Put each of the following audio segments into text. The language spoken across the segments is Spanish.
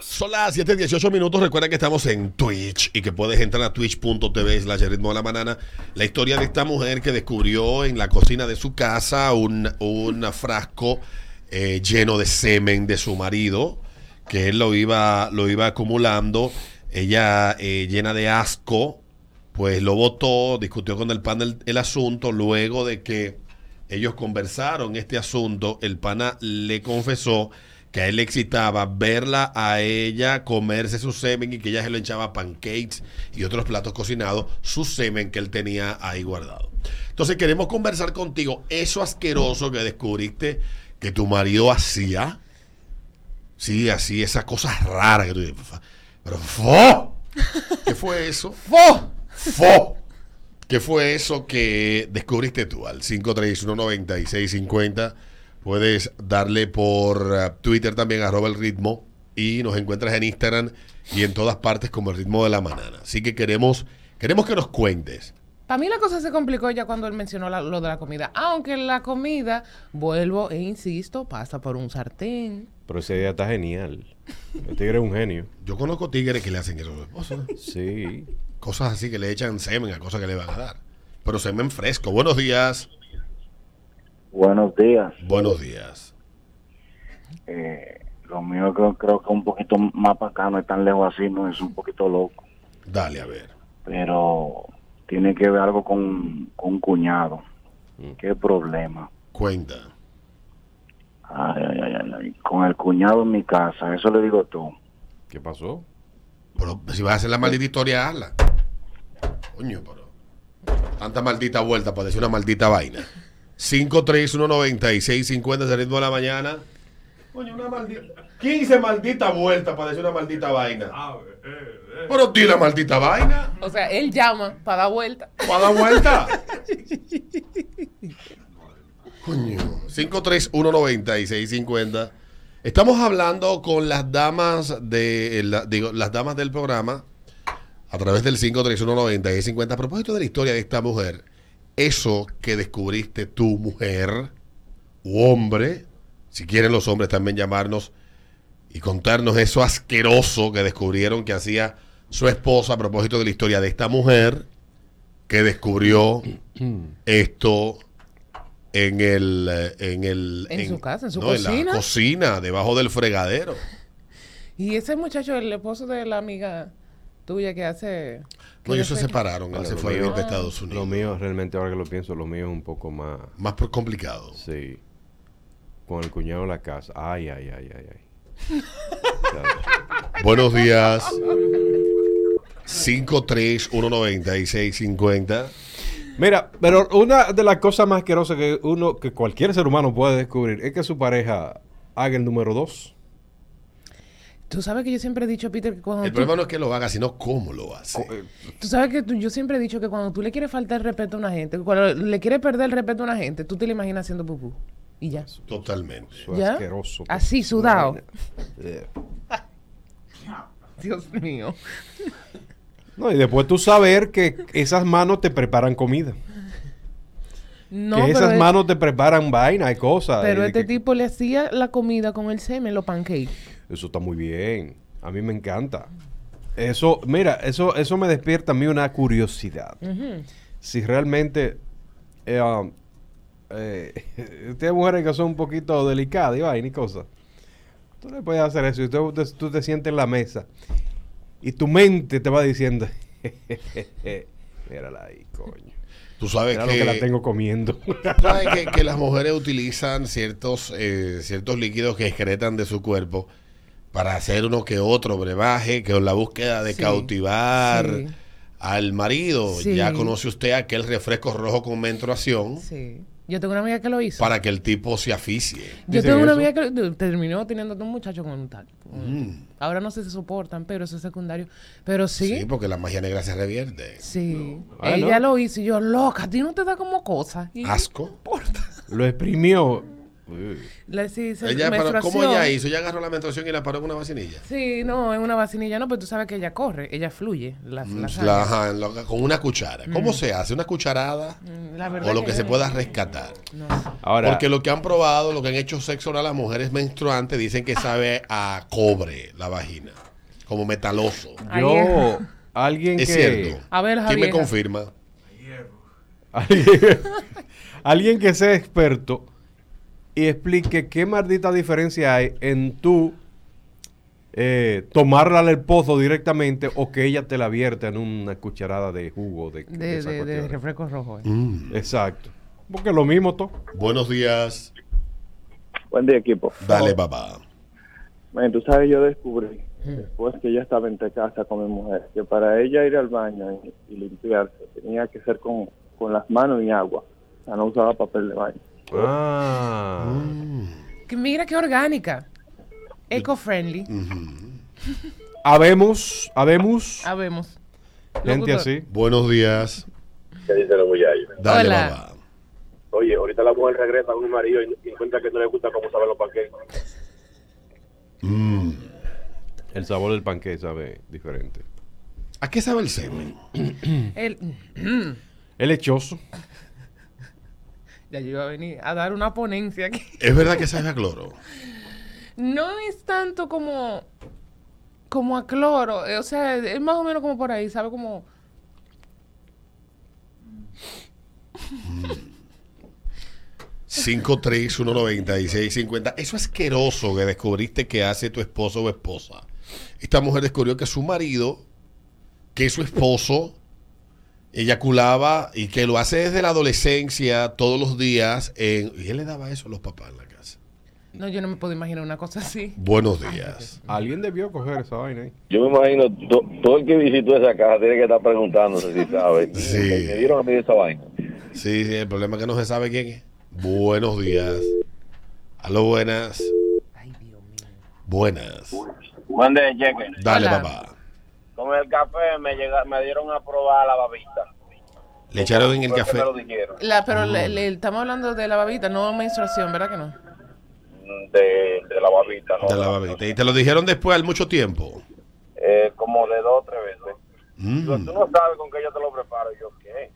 Son las 7:18 minutos. Recuerda que estamos en Twitch y que puedes entrar a twitch.tv slash ritmo de la banana. La historia de esta mujer que descubrió en la cocina de su casa un, un frasco eh, lleno de semen de su marido, que él lo iba, lo iba acumulando. Ella, eh, llena de asco, pues lo votó, discutió con el pana el, el asunto. Luego de que ellos conversaron este asunto, el pana le confesó que a él le excitaba verla a ella comerse su semen y que ella se lo hinchaba pancakes y otros platos cocinados, su semen que él tenía ahí guardado. Entonces queremos conversar contigo, eso asqueroso que descubriste que tu marido hacía, sí, así, esas cosas raras que tú dices, pero ¡fo! ¿Qué fue eso? ¡Fo! ¡Fo! ¿Qué fue eso que descubriste tú al 5319650? Puedes darle por uh, Twitter también arroba el ritmo y nos encuentras en Instagram y en todas partes como el ritmo de la manana. Así que queremos, queremos que nos cuentes. Para mí la cosa se complicó ya cuando él mencionó la- lo de la comida. Aunque la comida, vuelvo e insisto, pasa por un sartén. Pero ese día está genial. El tigre es un genio. Yo conozco tigres que le hacen eso a su esposa. Sí. Cosas así que le echan semen a cosas que le van a dar. Pero semen fresco. Buenos días. Buenos días. Buenos días. Eh, lo mío creo, creo que un poquito más para acá, no es tan lejos así, no es un poquito loco, Dale a ver. pero tiene que ver algo con, con un cuñado. ¿Qué problema? Cuenta. Ay, ay, ay, ay, ay. Con el cuñado en mi casa, eso le digo tú. ¿Qué pasó? Pero si vas a hacer la maldita historia, hazla. Coño, pero. Tanta maldita vuelta para decir una maldita vaina. 5319650 de ritmo de la mañana. Coño, una maldita. 15 malditas vueltas para decir una maldita vaina. Pero di la maldita vaina. O sea, él llama para dar vuelta. ¿Para dar vuelta? Coño. 5319650. Estamos hablando con las damas de la- digo, las damas del programa a través del 5319650 a propósito de la historia de esta mujer. Eso que descubriste tu mujer u hombre, si quieren los hombres también llamarnos y contarnos eso asqueroso que descubrieron que hacía su esposa a propósito de la historia de esta mujer que descubrió esto en el eh, en el En su casa, en su cocina debajo del fregadero. Y ese muchacho, el esposo de la amiga tuya que hace... que no ellos se separaron él Bueno, se lo fue a mío- vivir para Estados Unidos Lo mío, realmente, ahora que lo pienso, lo mío es un poco más. más por complicado Sí. Con el cuñado en la casa. Ay, ay, ay, ay, ay. Buenos días 5319650 Mira, pero una de las cosas más asquerosas que uno, que cualquier ser humano puede descubrir es que su pareja haga el número dos. Tú sabes que yo siempre he dicho, Peter, que cuando el tú, problema no es que lo haga sino cómo lo hace eh, tú sabes que tú- yo siempre he dicho que cuando tú le quieres faltar el respeto a una gente, cuando le quieres perder el respeto a una gente, tú te lo imaginas haciendo pupú. Y ya. totalmente Eso es ¿Ya? asqueroso. Así, pues. sudado. Eh. Dios mío. No, y después tú saber que esas manos te preparan comida. No, que pero, esas es- manos te preparan vaina y cosas. pero y este que- tipo le hacía la comida con el semen, los pancakes. Eso está muy bien. A mí me encanta. Eso, mira, eso, eso me despierta a mí una curiosidad. Si realmente eh, um, eh, ustedes mujeres que son un poquito delicadas y vaina y cosas, tú le puedes hacer eso y tú, te- tú te sientes en la mesa y tu mente te va diciendo, mírala ahí, coño. tú sabes lo que la tengo comiendo. ¿Sabes que, que las mujeres utilizan ciertos, eh, ciertos líquidos que excretan de su cuerpo para hacer uno que otro brebaje, que con la búsqueda de Sí, cautivar sí. al marido? Sí. Ya conoce usted aquel refresco rojo con menstruación Sí. Yo tengo una amiga que lo hizo. para que el tipo se aficie. Yo tengo una eso. amiga que lo- terminó teniendo un muchacho con un tal. Mm. Ahora no se soportan, pero eso es secundario. Pero sí. Sí, porque la magia negra se revierte. Sí. Ah, Ella ¿no? lo hizo y yo, loca, a ti no te da como cosa. Y Asco. Lo exprimió La, sí, se- Ella paró- ¿Cómo ella hizo? Ella agarró la menstruación y la paró en una vacinilla. Sí, no, en una vacinilla no, pero tú sabes que ella corre, ella fluye. La, la sangre. La- ajá, en lo- con una cuchara. ¿Cómo se hace? ¿Una cucharada? Mm, la verdad O lo que se pueda rescatar. No. Ahora, Porque lo que han probado, lo que han hecho sexo oral a las mujeres menstruantes, dicen que sabe a cobre la vagina. Como metaloso. Yo, alguien Es que... cierto. A ver, ¿Quién me confirma? Alguien que sea experto y explique qué maldita diferencia hay en tú eh, tomarla al pozo directamente o que ella te la vierta en una cucharada de jugo de, de De, refresco rojo. eh. Mm. Exacto. Porque lo mismo todo. Buenos días. Buen día, equipo. Dale, papá. Man, tú sabes, yo descubrí, después que ella estaba en casa con mi mujer, que para ella ir al baño y, y limpiarse tenía que ser con, con las manos y agua. O sea, no usaba papel de baño. Ah. Que mira qué orgánica. Eco-friendly. Habemos, habemos Habemos. gente Locutor. así. Buenos días. que dice los. Dale, Hola. papá. Oye, ahorita la mujer regresa con un marido y, y encuentra que no le gusta cómo saben los panqueques. Mm. El sabor del panqué sabe diferente. ¿A qué sabe el semen? El- El lechoso. Ya yo iba a venir a dar una ponencia aquí. Es verdad que sabe a cloro. No es tanto como como a cloro, eh, o sea, es más o menos como por ahí, sabe como 5319650. Eso asqueroso que descubriste que hace tu esposo o esposa. Esta mujer descubrió que su marido, que su esposo, eyaculaba y que lo hace desde la adolescencia, todos los días. En, y él le daba eso a los papás en la casa. no, yo no me puedo imaginar una cosa así. Buenos días. Alguien debió coger esa vaina ahí. Yo me imagino, to- todo el que visitó esa casa tiene que estar preguntándose si sabe. Sí. Me dieron a mí esa vaina. Sí, sí, el problema es que no se sabe quién es. Buenos días. Aló, buenas. Ay, Dios mío. Buenas. Buen día, cheque. Dale, Hola. papá. Con el café me llega, me dieron a probar la babita. Le echaron en el café. me lo dijeron. La, pero le, le- estamos hablando de la babita, no menstruación, ¿verdad que no? Mm, De, de la babita, ¿no? De la babita. Y te lo dijeron después al mucho tiempo. Eh, como de dos o tres veces. Mm. Tú no sabes con qué yo te lo preparo. Y yo, ¿qué?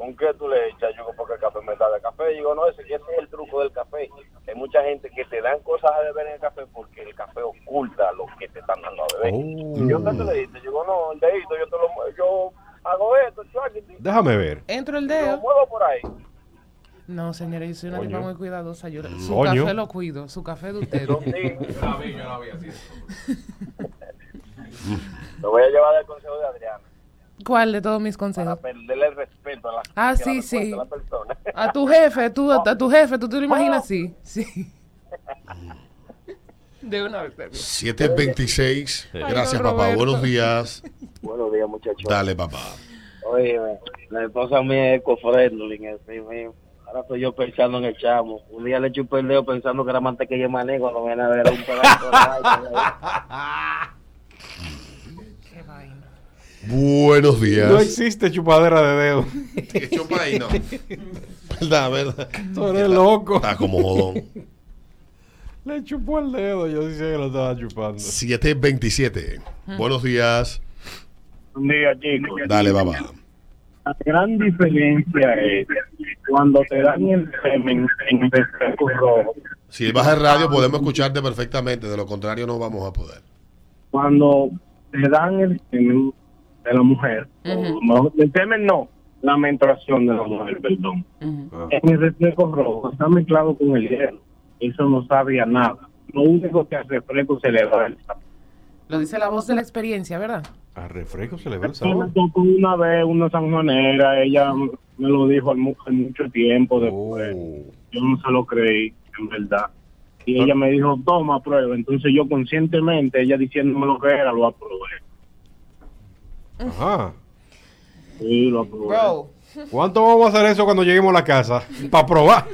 ¿Con qué tú le echas? Yo, porque el café me sabe a café. Y digo, no, ese, ese es el truco del café. Hay mucha gente que te dan cosas a beber en el café porque el café oculta lo que te están dando a beber. Oh. Y yo, ¿qué te le? Yo digo, no, el dedito, yo te lo yo hago esto, chuaquiti, Déjame ver. Entro el lo dedo. muevo por ahí. No, señora, yo soy una tipa muy cuidadosa. Yo, su Coño. café lo cuido, su café de ustedes. Yo sí. Lo voy a llevar del consejo de Adriana. ¿Cuál de todos mis Para consejos? perderle el respeto a la, Ah, a la sí, sí. la persona. A tu jefe, tú, a tu jefe, tú te lo imaginas así. Sí. De una vez. Sergio. 726. Gracias, no, papá. Buenos días. Buenos días, muchachos. Dale, papá. Oye, la esposa mía es así mismo. Ahora estoy yo pensando en el chamo. Un día le chupé el dedo pensando que era mantequilla de maní cuando viene a ver un pedazo de. Buenos No días. existe chupadera de dedo. ¿Qué chupa ahí? No. Verdad, verdad. Tú eres loco. Está como jodón. Le chupó el dedo. Yo decía que lo estaba chupando. 727. Buenos días. Un día, chicos. Dale, papá. La gran diferencia es cuando te dan el semen en refresco rojo. Si baja el radio, podemos escucharte perfectamente. De lo contrario, no vamos a poder. Cuando te dan el semen de la mujer, no, el semen no, la menstruación de la mujer, perdón. Ujú. Ah. En el refresco rojo está mezclado con el hielo. Eso no sabía nada. Lo único que al refresco se le da el sabor. Lo dice la voz de la experiencia, ¿verdad? A refresco se le ve el sabor. una vez una sanjonera, ella me lo dijo al mucho tiempo después. Oh. Yo no se lo creí, en verdad. Y ella me dijo, toma, prueba. Entonces yo conscientemente, ella diciéndome lo que era, lo aprobé. Ajá. Sí, lo aprobé. Bro. ¿Cuánto vamos a hacer eso cuando lleguemos a la casa? Para probar.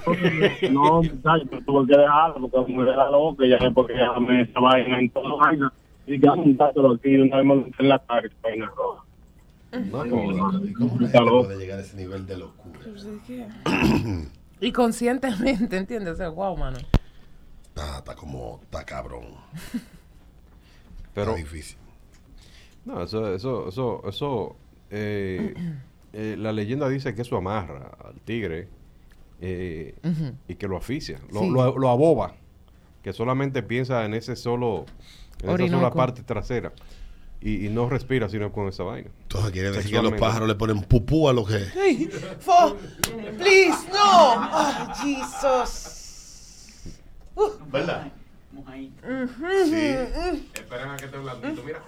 No, muchacho, pero tuve que dejarlo porque me era loca, ya sé porque ya me esa vaina en toda vaina. Y que montártelo aquí, una vez me lo metí en la esa vaina roja. No. ¿Y ¿Cómo la gente puede llegar a ese nivel de locura? Pues Y conscientemente, ¿entiendes? O sea, wow, mano. Ah, está como, está cabrón. Pero, está difícil. No, eso, eso, eso, eso, eh, eh, la leyenda dice que eso amarra al tigre eh, y que lo asfixia, lo, Sí. lo, lo aboba, que solamente piensa en ese solo, en esa sola Orinoco. parte trasera y, y no respira sino con esa vaina. Entonces quiere decir que los pájaros le ponen pupú a lo que... Hey, for, please, no. Oh, Jesus. ¿Verdad? Esperan a que esté blandito, mira.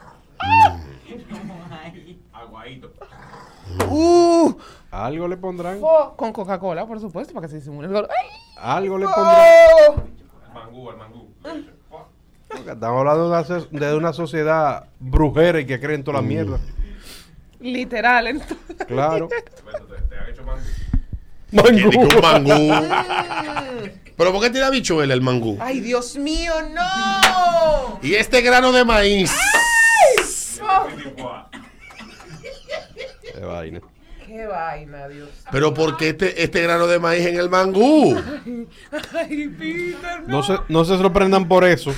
Aguadito. Uh, Algo le pondrán, con Coca-Cola, por supuesto, para que se disimule el. Ay, algo le pondrán. oh. Mangú, el mangú. Porque Estamos hablando de una, so- de una sociedad brujera y que creen toda la mierda. Literal, entonces. Claro. Tiene que un mangú. ¿Pero por qué tiene habichuela el mangú? Ay, Dios mío, no. Y este grano de maíz. Qué vaina. Qué vaina, Dios. ¿Pero por qué este, este grano de maíz en el mangú? Ay, Peter, No se, no se sorprendan por eso.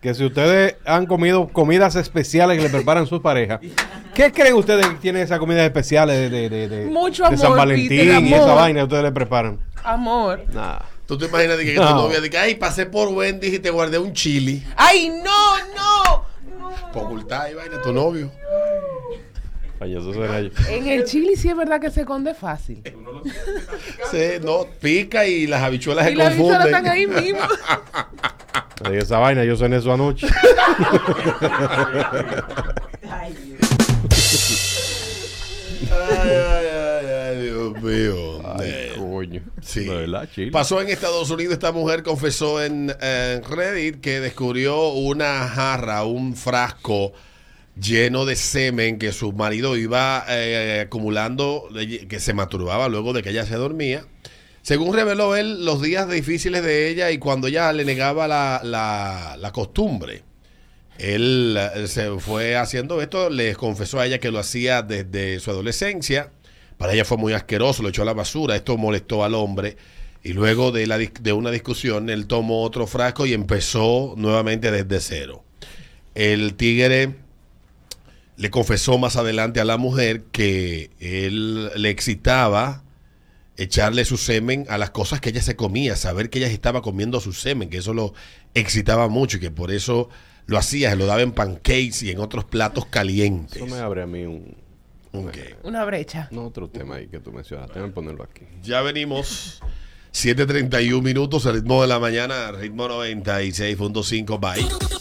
Que si ustedes han comido comidas especiales que le preparan sus parejas, ¿qué creen ustedes que tienen esas comidas especiales de, de, de, de- Mucho de San amor, Valentín Peter, y esa vaina que ustedes le preparan? Amor. Nada. ¿Tú te imaginas de que, que tu No. novia diga, ay, pasé por Wendy's y te guardé un chili? Ay, no, no. Por ocultar y vaina a tu novio. En el chili sí es verdad que se conde fácil. Sí, no, pica y las habichuelas se Y las bicholas confunden. están ahí mismo. Digo esa vaina, yo cené eso anoche. Ay, ay, ay, ay, Dios mío. Ay, coño. Sí. De verdad. Pasó en Estados Unidos, esta mujer confesó en, en Reddit que descubrió una jarra, un frasco lleno de semen que su marido iba eh, acumulando, que se masturbaba luego de que ella se dormía. Según reveló él, los días difíciles de ella y cuando ella le negaba la, la- la costumbre. Él eh, se fue haciendo esto, les confesó a ella que lo hacía desde su adolescencia. Para ella fue muy asqueroso, lo echó a la basura. Esto molestó al hombre. Y luego de, la, de una discusión, él tomó otro frasco y empezó nuevamente desde cero. El tigre le confesó más adelante a la mujer que él le excitaba echarle su semen a las cosas que ella se comía, saber que ella estaba comiendo su semen, que eso lo excitaba mucho y que por eso lo hacía, se lo daba en pancakes y en otros platos calientes. Eso me abre a mí un, Ok. Una brecha. no, otro tema ahí que tú mencionaste. Déjame ponerlo aquí. Ya venimos. 7.31 minutos, el ritmo de la mañana, ritmo 96.5, bye.